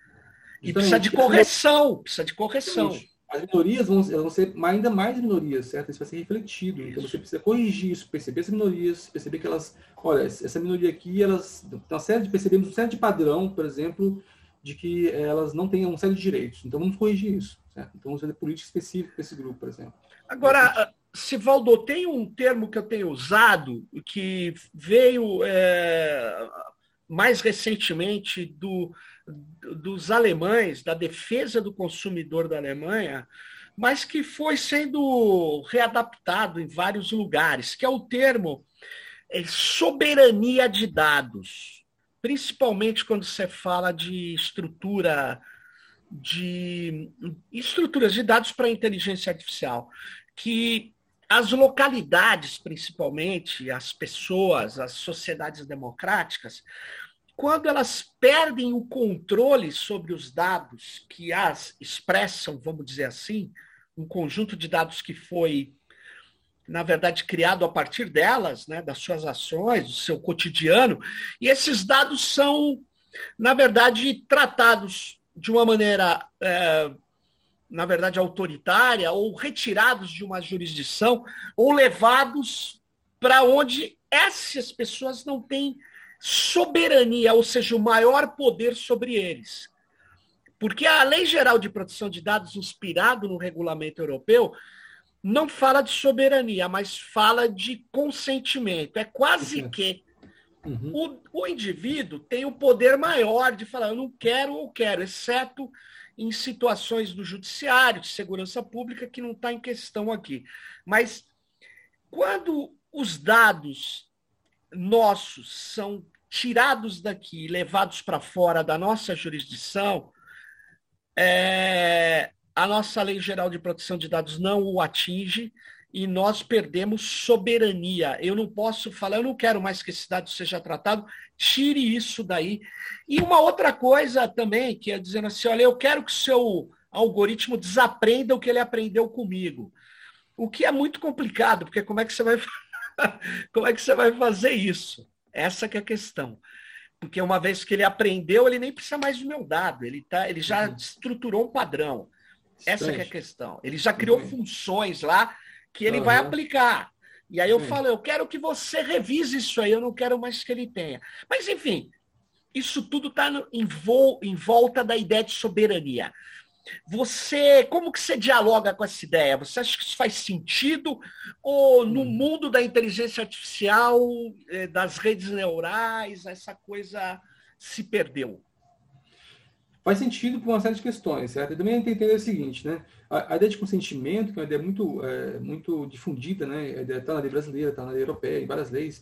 e precisa de correção, precisa de correção. Justamente. As minorias vão, vão ser ainda mais minorias, certo? Isso vai ser refletido. Isso. Então você precisa corrigir isso, perceber as minorias, perceber que elas, olha, essa minoria aqui, elas tem uma série de, percebemos um certo de padrão, por exemplo, de que elas não têm uma série de direitos. Então vamos corrigir isso. Certo? Então vamos fazer política específica para esse grupo, por exemplo. Agora, Sivaldo, tem um termo que eu tenho usado que veio é, mais recentemente do, dos alemães, da defesa do consumidor da Alemanha, mas que foi sendo readaptado em vários lugares, que é o termo é, soberania de dados. Principalmente quando você fala de estrutura de estruturas de dados para inteligência artificial, que as localidades, principalmente, as pessoas, as sociedades democráticas, quando elas perdem o controle sobre os dados que as expressam, vamos dizer assim, um conjunto de dados que foi na verdade, criado a partir delas, né, das suas ações, do seu cotidiano, e esses dados são, na verdade, tratados de uma maneira, é, na verdade, autoritária, ou retirados de uma jurisdição, ou levados para onde essas pessoas não têm soberania, ou seja, o maior poder sobre eles. Porque a Lei Geral de Proteção de Dados, inspirado no regulamento europeu, não fala de soberania, mas fala de consentimento. É quase uhum. que uhum. o, o indivíduo tem o poder maior de falar, eu não quero ou quero, exceto em situações do judiciário, de segurança pública, que não está em questão aqui. Mas quando os dados nossos são tirados daqui e levados para fora da nossa jurisdição, é, a nossa Lei Geral de Proteção de Dados não o atinge e nós perdemos soberania. Eu não posso falar, eu não quero mais que esse dado seja tratado, tire isso daí. E uma outra coisa também, que é dizendo assim, olha, eu quero que o seu algoritmo desaprenda o que ele aprendeu comigo. O que é muito complicado, porque como é que você vai como é que você vai fazer isso? Essa que é a questão. Porque uma vez que ele aprendeu, ele nem precisa mais do meu dado, ele, tá, ele já uhum. estruturou um padrão. Essa é a questão. Ele já criou uhum. funções lá que ele uhum. vai aplicar. E aí eu Sim. falo, eu quero que você revise isso aí, eu não quero mais que ele tenha. Mas, enfim, isso tudo está em, em volta da ideia de soberania. Você, como que você dialoga com essa ideia? Você acha que isso faz sentido? Ou no hum. mundo da inteligência artificial, eh, das redes neurais, essa coisa se perdeu? faz sentido por uma série de questões, certo? E também entender o seguinte, né? A, a, ideia de consentimento, que é uma ideia muito, é, muito difundida, né? Está na lei brasileira, está na lei europeia, em várias leis,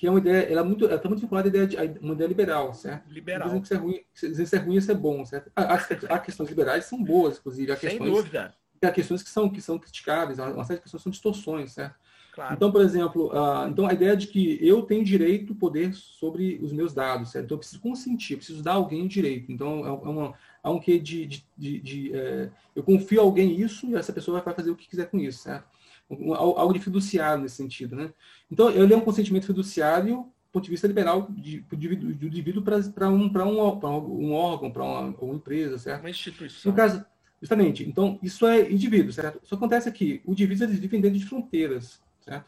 que é uma ideia, ela é muito, ela está muito vinculada à ideia de uma ideia liberal, certo? Liberal. Dizem que isso é ruim, dizem que é ruim, isso é bom, certo? As, as questões liberais são boas, inclusive, há questões, Sem dúvida. Há questões que são que são criticáveis, uma série de questões são distorções, certo? Claro. Então, por exemplo, uh, então a ideia de que eu tenho direito, poder sobre os meus dados, certo? Então eu preciso consentir, eu preciso dar alguém o direito. Então é, é uma há um que de, de, de, de é, eu confio a alguém isso e essa pessoa vai fazer o que quiser com isso, certo? Algo de fiduciário nesse sentido, né? Então, ele é um consentimento fiduciário do ponto de vista liberal de, do indivíduo para um, um, um órgão, para uma, uma, empresa, certo? Uma instituição. No caso, justamente, então, isso é indivíduo, certo? Só acontece aqui, os indivíduos eles vivem dentro de fronteiras, certo?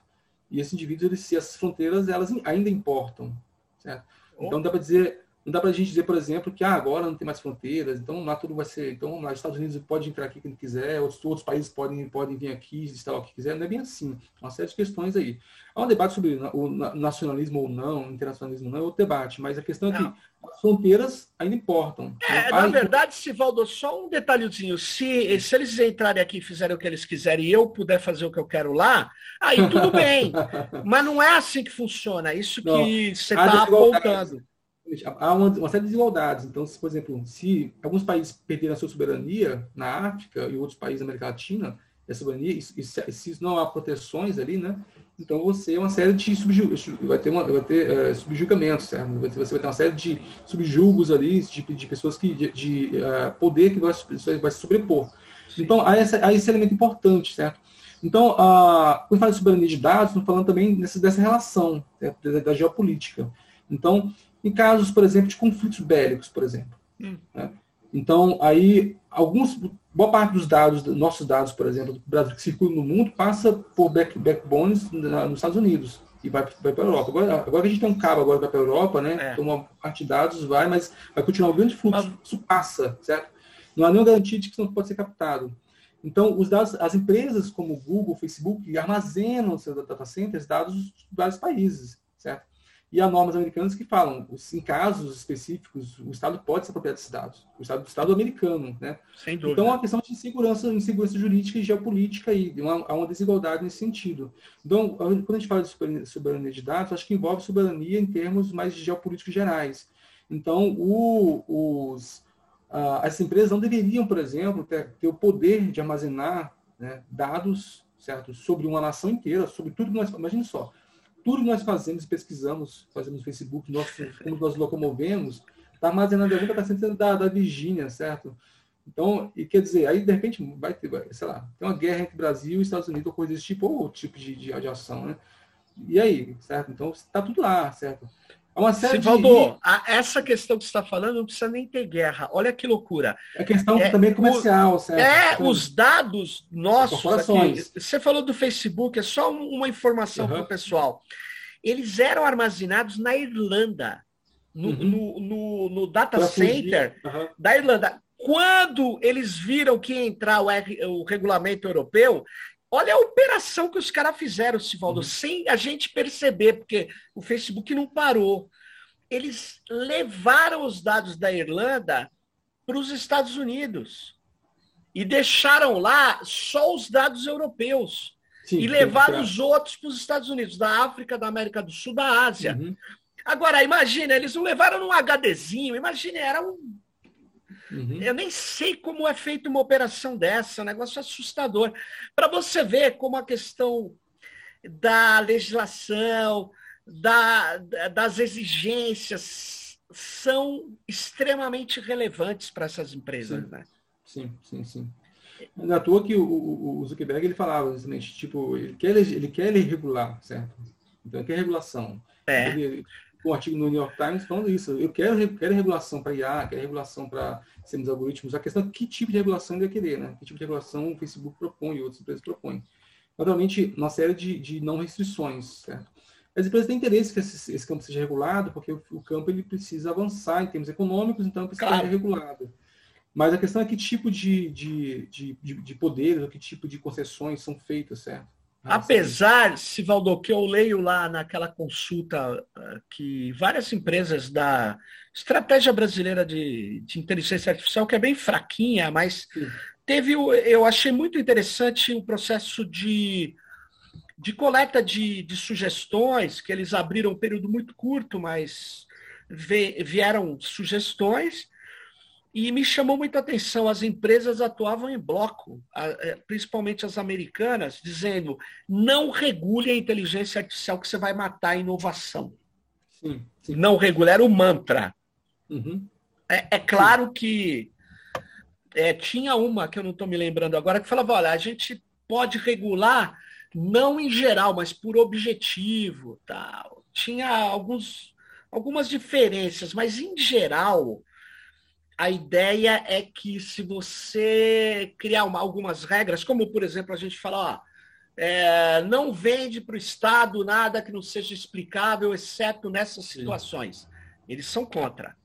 E esses indivíduos, eles, se essas fronteiras, elas ainda importam, certo? Então, dá para dizer, não dá para a gente dizer, por exemplo, que ah, agora não tem mais fronteiras, então lá tudo vai ser. Então, lá os Estados Unidos pode entrar aqui quem quiser, outros, outros países podem, podem vir aqui, instalar o que quiser. Não é bem assim. Uma série de questões aí. Há um debate sobre o nacionalismo ou não, internacionalismo ou não, é outro debate, mas a questão é que as fronteiras ainda importam. É, na verdade, Sivaldo, só um detalhezinho. Se, se eles entrarem aqui e fizerem o que eles quiserem e eu puder fazer o que eu quero lá, aí tudo bem. mas não é assim que funciona. Isso que não, você está apontando Há uma, uma, série de desigualdades. Então, se, por exemplo, se alguns países perderam a sua soberania na África e outros países da América Latina, a soberania, e, e, se não há proteções ali, né? Então você é uma série de subjugamentos, vai ter, uma, vai ter uh, subjugamentos, certo? Você vai ter uma série de subjugos ali, de, de pessoas que, de, de uh, poder que vai, vai se sobrepor. Então, há, essa, há esse elemento importante, certo? Então, uh, quando fala de soberania de dados, falando também nessa, dessa relação da, da, geopolítica. Então, em casos, por exemplo, de conflitos bélicos, por exemplo. Hum. Né? Então, aí, alguns, boa parte dos dados, nossos dados, por exemplo, do Brasil que circulam no mundo, passa por back, backbones nos Estados Unidos e vai, vai para a Europa. Agora, agora que a gente tem um cabo agora vai para a Europa, né? É. Então, uma parte de dados vai, mas vai continuar um grande fluxo, mas... isso passa, certo? Não há nenhuma garantia de que isso não pode ser captado. Então, os dados, as empresas como Google, Facebook, armazenam seus data centers dados de vários países, certo? E há normas americanas que falam, em casos específicos, o Estado pode se apropriar desses dados. O Estado, o Estado americano, né? Sem dúvida. Então, é uma questão de insegurança, insegurança jurídica e geopolítica e uma, há uma desigualdade nesse sentido. Então, quando a gente fala de soberania de dados, acho que envolve soberania em termos mais geopolíticos gerais. Então, o, os, as empresas não deveriam, por exemplo, ter, ter o poder de armazenar né, dados certo, sobre uma nação inteira, sobre tudo que nós... Imagine só, tudo que nós fazemos, pesquisamos, fazemos Facebook, nós, como nós locomovemos, está armazenando algum está sendo da, da Virgínia, certo? Então, e quer dizer, aí de repente vai ter, sei lá, tem uma guerra entre Brasil e Estados Unidos ou coisa desse tipo, ou outro tipo de, de, de ação, né? E aí, certo? Então, está tudo lá, certo? É uma série de... a, essa questão que você está falando não precisa nem ter guerra. Olha que loucura. É questão é, também comercial, o, certo? É, então, os dados nossos aqui, Você falou do Facebook, é só uma informação uhum. para o pessoal. Eles eram armazenados na Irlanda, no, uhum. no, no, no data pra center uhum. da Irlanda. Quando eles viram que ia entrar o, o regulamento europeu, Olha a operação que os caras fizeram, Sivaldo, uhum. sem a gente perceber, porque o Facebook não parou. Eles levaram os dados da Irlanda para os Estados Unidos e deixaram lá só os dados europeus. Sim, e levaram os outros para os Estados Unidos, da África, da América do Sul, da Ásia. Uhum. Agora, imagina, eles não levaram num HDzinho, imagina, era um Uhum. Eu nem sei como é feita uma operação dessa, é um negócio assustador. Para você ver como a questão da legislação, da, das exigências são extremamente relevantes para essas empresas. Sim, né? sim, sim. sim. Não é à toa que o, o Zuckerberg ele falava justamente, tipo, ele quer, ele quer regular, certo? Então, ele quer regulação. É. Ele, um artigo no New York Times falando isso. Eu quero, quero regulação para IA, quero regulação para sistemas algoritmos. A questão é que tipo de regulação ele vai querer, né? Que tipo de regulação o Facebook propõe e outras empresas propõem. Naturalmente, uma série de, de não restrições, certo? As empresas têm interesse que esse, esse campo seja regulado, porque o, o, campo ele precisa avançar em termos econômicos, então precisa claro. ser regulado. Mas a questão é que tipo de, de, de, de, de poderes, ou que tipo de concessões são feitas, certo? Apesar, Sivaldo, que eu leio lá naquela consulta ah, que várias empresas da estratégia brasileira de, de inteligência artificial, que é bem fraquinha, mas Sim. teve, eu achei muito interessante o processo de, de coleta de, de sugestões, que eles abriram um período muito curto, mas vieram sugestões, e me chamou muita atenção, as empresas atuavam em bloco, é, principalmente as americanas, dizendo não regule a inteligência artificial que você vai matar a inovação. Sim, sim. Não regule, era o mantra. Uhum. É, é, claro que é, tinha uma, que eu não estou me lembrando agora, que falava, olha, a gente pode regular, não em geral, mas por objetivo. Tal. Tinha alguns, algumas diferenças, mas em geral a ideia é que se você criar uma, algumas regras, como por exemplo a gente fala, ó, é, não vende para o Estado nada que não seja explicável, exceto nessas situações. Sim. Eles são contra.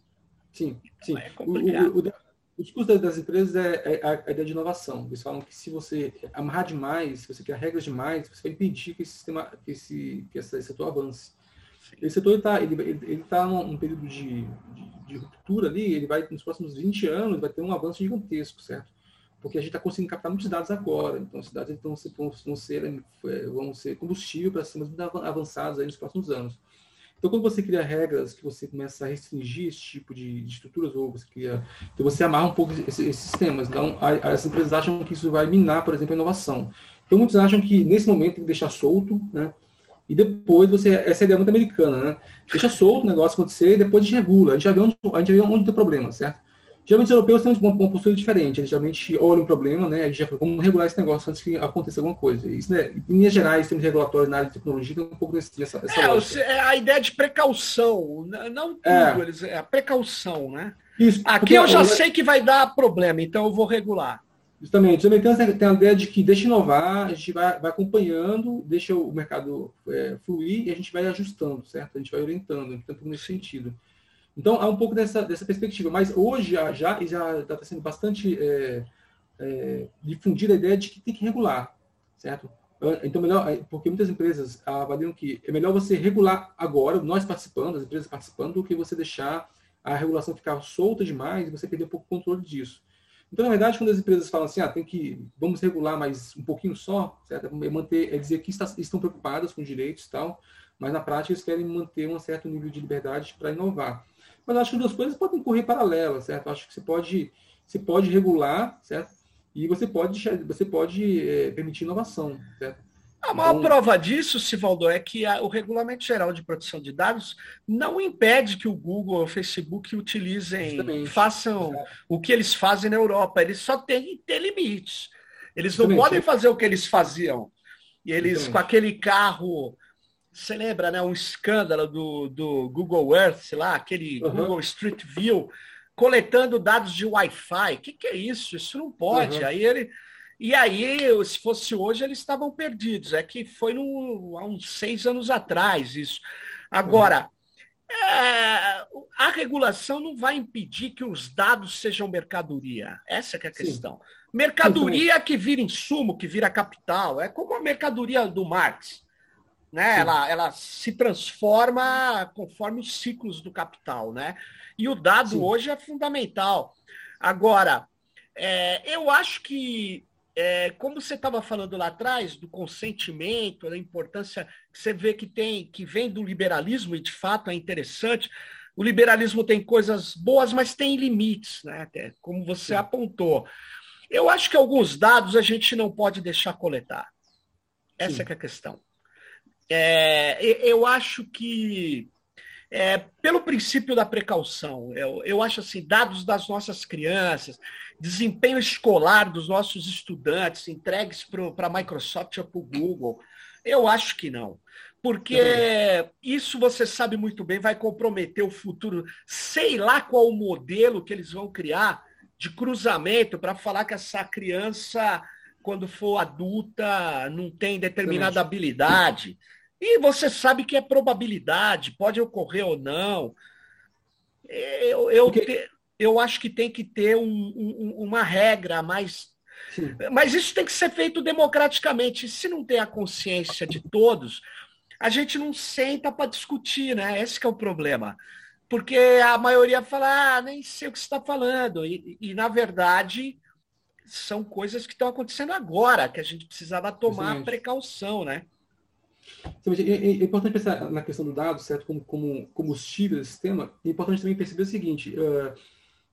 Sim, sim. É complicado. O, o, o, o discurso das empresas é, é, a ideia de inovação. Eles falam que se você amarrar demais, se você criar regras demais, você vai impedir que esse sistema, que esse, que esse setor avance. Esse setor está ele, ele, ele tá num período de, de, de, ruptura ali, ele vai, nos próximos 20 anos, vai ter um avanço gigantesco, certo? Porque a gente está conseguindo captar muitos dados agora, então os dados ser, vão ser, vão ser combustível para muito avançados aí nos próximos anos. Então, quando você cria regras que você começa a restringir esse tipo de, de estruturas, ou você cria. Então, você amarra um pouco esses, esses sistemas. Então, as empresas acham que isso vai minar, por exemplo, a inovação. Então, muitos acham que nesse momento tem que deixar solto, né? E depois você. Essa é a ideia muito americana, né? Deixa solto o negócio acontecer e depois a gente regula. A gente já vê onde, a gente vê onde tem problema, certo? Geralmente os europeus têm uma, uma postura diferente. Eles geralmente olham o problema, né? A gente já como regular esse negócio antes que aconteça alguma coisa. Isso, né? Em linhas gerais, termos regulatórios na área de tecnologia, tem um pouco desse, dessa, dessa é, é, a ideia de precaução. Não tudo, é. eles, é a precaução, né? Isso, Aqui eu já sei que vai dar problema, então eu vou regular. Justamente. Os americanos têm a ideia de que deixa inovar, a gente vai, vai acompanhando, deixa o mercado é, fluir e a gente vai ajustando, certo? A gente vai orientando, então, nesse sentido. Então, há um pouco dessa, dessa perspectiva. Mas hoje já já está sendo bastante é, é, difundida a ideia de que tem que regular, certo? Então, melhor, é, porque muitas empresas avaliam que é melhor você regular agora, nós participando, as empresas participando, do que você deixar a regulação ficar solta demais e você perder um pouco o controle disso. Então, na verdade, quando as empresas falam assim, ah, tem que, vamos regular mais um pouquinho só, certo? É manter, é dizer que está, estão preocupadas com direitos e tal, mas na prática eles querem manter um certo nível de liberdade para inovar. Mas eu acho que as duas coisas podem correr paralelas, certo? Eu acho que você pode, você pode regular, certo? E você pode, você pode é, permitir inovação, certo? A maior então, prova disso, Sivaldo, é que a, o Regulamento Geral de Proteção de Dados não impede que o Google ou o Facebook utilizem, façam o que eles fazem na Europa. Eles só têm que ter limites. Eles não podem fazer o que eles faziam. E eles, com aquele carro você lembra, né? Um escândalo do, do Google Earth, sei lá, aquele uhum. Google Street View, coletando dados de Wi-Fi. O que, que é isso? Isso não pode. Uhum. Aí ele. E aí, se fosse hoje, eles estavam perdidos. É que foi no, há uns seis anos atrás isso. Agora, é, a regulação não vai impedir que os dados sejam mercadoria. Essa é a questão. Sim. Mercadoria que vira insumo, que vira capital. É como a mercadoria do Marx. Né? Ela, ela se transforma conforme os ciclos do capital. Né? E o dado Sim. hoje é fundamental. Agora, é, eu acho que, é, como você estava falando lá atrás, do consentimento, da importância que você vê que tem, que vem do liberalismo, e de fato é interessante. O liberalismo tem coisas boas, mas tem limites, né? como você Sim. apontou. Eu acho que alguns dados a gente não pode deixar coletar. Essa é, é a questão. É, eu acho que, é, pelo princípio da precaução, eu, eu acho assim, dados das nossas crianças, desempenho escolar dos nossos estudantes entregues para a Microsoft ou para o Google, eu acho que não. Porque isso você sabe muito bem, vai comprometer o futuro, sei lá qual o modelo que eles vão criar de cruzamento para falar que essa criança, quando for adulta, não tem determinada habilidade. E você sabe que é probabilidade, pode ocorrer ou não. Eu, eu, te, eu acho que tem que ter um, um, uma regra mais. Sim. Mas isso tem que ser feito democraticamente. Se não tem a consciência de todos, a gente não senta para discutir, né? Esse é o problema. Porque a maioria fala, ah, nem sei o que você está falando. E, e, na verdade, são coisas que estão acontecendo agora, que a gente precisava tomar Exatamente. precaução, né? É, é, importante pensar na questão do dado, certo, como, como combustível do sistema. É importante também perceber o seguinte: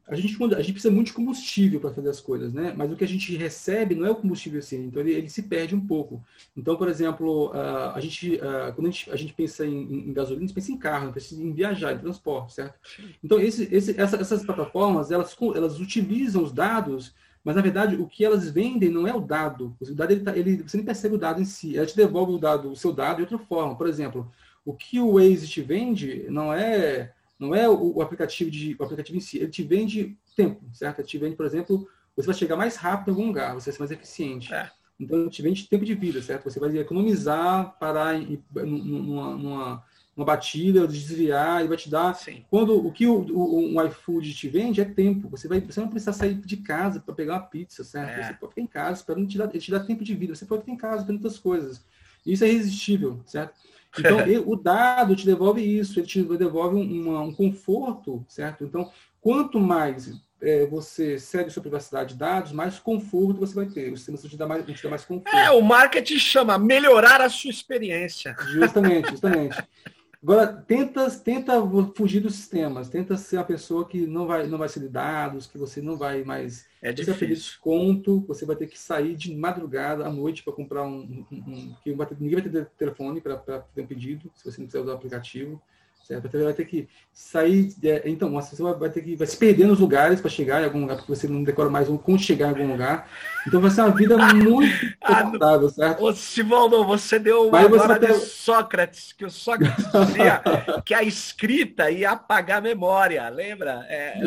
a, gente, a gente precisa muito de combustível para fazer as coisas, né? Mas o que a gente recebe não é o combustível assim, então ele, ele se perde um pouco. Então, por exemplo, uh, a gente, quando a gente, a gente pensa em, em, gasolina, a gente pensa em carro, pensa em viajar, em transporte, certo? Então, esse, esse, essa, essas plataformas, elas, elas utilizam os dados mas, na verdade, o que elas vendem não é o dado. O dado, ele, tá, ele você nem percebe o dado em si. Ela te devolve o dado, o seu dado de outra forma. Por exemplo, o que o Waze te vende não é não é o, o aplicativo de o aplicativo em si. Ele te vende tempo, certo? Ele te vende, por exemplo, você vai chegar mais rápido em algum lugar, você vai ser mais eficiente. É. Então, ele te vende tempo de vida, certo? Você vai economizar, parar em, numa, numa uma batida, desviar, e vai te dar. Sim. Quando o que o, o, um iFood te vende é tempo. Você, vai, você não precisa sair de casa para pegar uma pizza, certo? É. Você pode ficar em casa, esperando te dar, ele te dá tempo de vida. Você pode ficar em casa fazendo outras coisas. Isso é irresistível, certo? Então, ele, o dado te devolve isso, ele te devolve um, um conforto, certo? Então, quanto mais é, você cede sua privacidade de dados, mais conforto você vai ter. O sistema te dá mais, te dá mais conforto. É, o marketing chama melhorar a sua experiência. Justamente, justamente. Agora, tenta, tenta fugir dos sistemas, tenta ser uma pessoa que não vai, não vai ser de dados, que você não vai mais é difícil. desconto, você vai ter que sair de madrugada à noite para comprar um, um, um, que ninguém vai ter telefone para fazer um pedido, se você não quiser usar o aplicativo certo? Você vai ter que sair, então, você vai ter que vai se perder nos lugares para chegar em algum lugar, porque você não decora mais como chegar em algum lugar. Então vai ser uma vida muito ah, confortável, certo? Ô, Sivaldo, você deu uma agora ter... de Sócrates, que o Sócrates dizia que a escrita ia apagar a memória, lembra? É,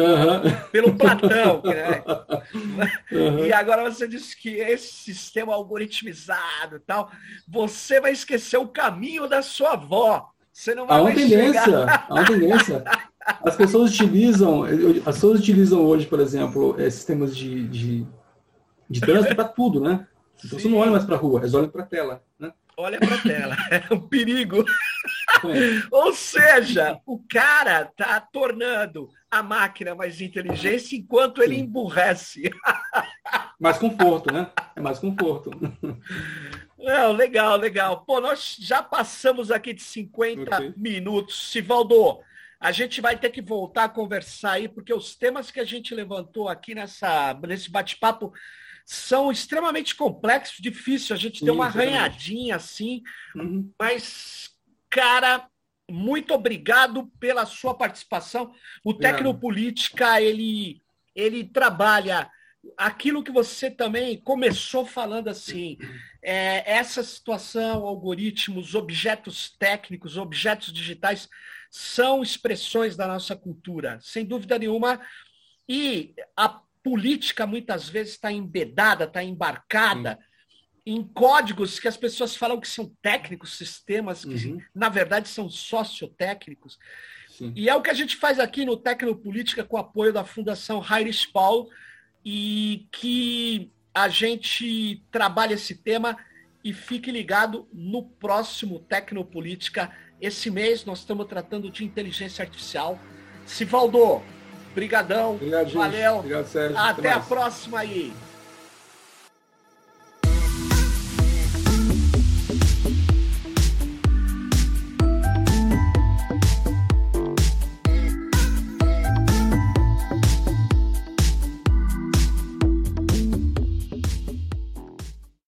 Pelo Platão. Né? E agora você disse que esse sistema algoritmizado tal, você vai esquecer o caminho da sua avó. Você não vai há uma tendência, há uma tendência. As pessoas utilizam, as pessoas utilizam hoje, por exemplo, é, sistemas de, de, de trânsito para tudo, né? Então Sim. você não olha mais para a rua, eles olham para a tela, né? Olha para a tela, é um perigo. É. Ou seja, o cara tá tornando a máquina mais inteligente enquanto ele Sim. emburrece. Mais conforto, né? É mais conforto. Não, legal, legal. Pô, nós já passamos aqui de 50 okay. minutos. Sivaldo, a gente vai ter que voltar a conversar aí, porque os temas que a gente levantou aqui nessa, nesse bate-papo são extremamente complexos, difícil. A gente tem uma arranhadinha assim, uhum. mas, cara, muito obrigado pela sua participação. O Tecnopolítica, ele, ele trabalha aquilo que você também começou falando assim, é, essa situação, algoritmos, objetos técnicos, objetos digitais, são expressões da nossa cultura, sem dúvida nenhuma. E a política muitas vezes está embedada, está embarcada em códigos que as pessoas falam que são técnicos, sistemas que uhum. na verdade são sociotécnicos. Sim. E é o que a gente faz aqui no Tecnopolítica com o apoio da Fundação Heinrich Paul, e que a gente trabalhe esse tema e fique ligado no próximo Tecnopolítica. Esse mês nós estamos tratando de inteligência artificial. Sivaldo, brigadão, Obrigado, valeu. Obrigado, Sérgio. Até, Até a próxima aí.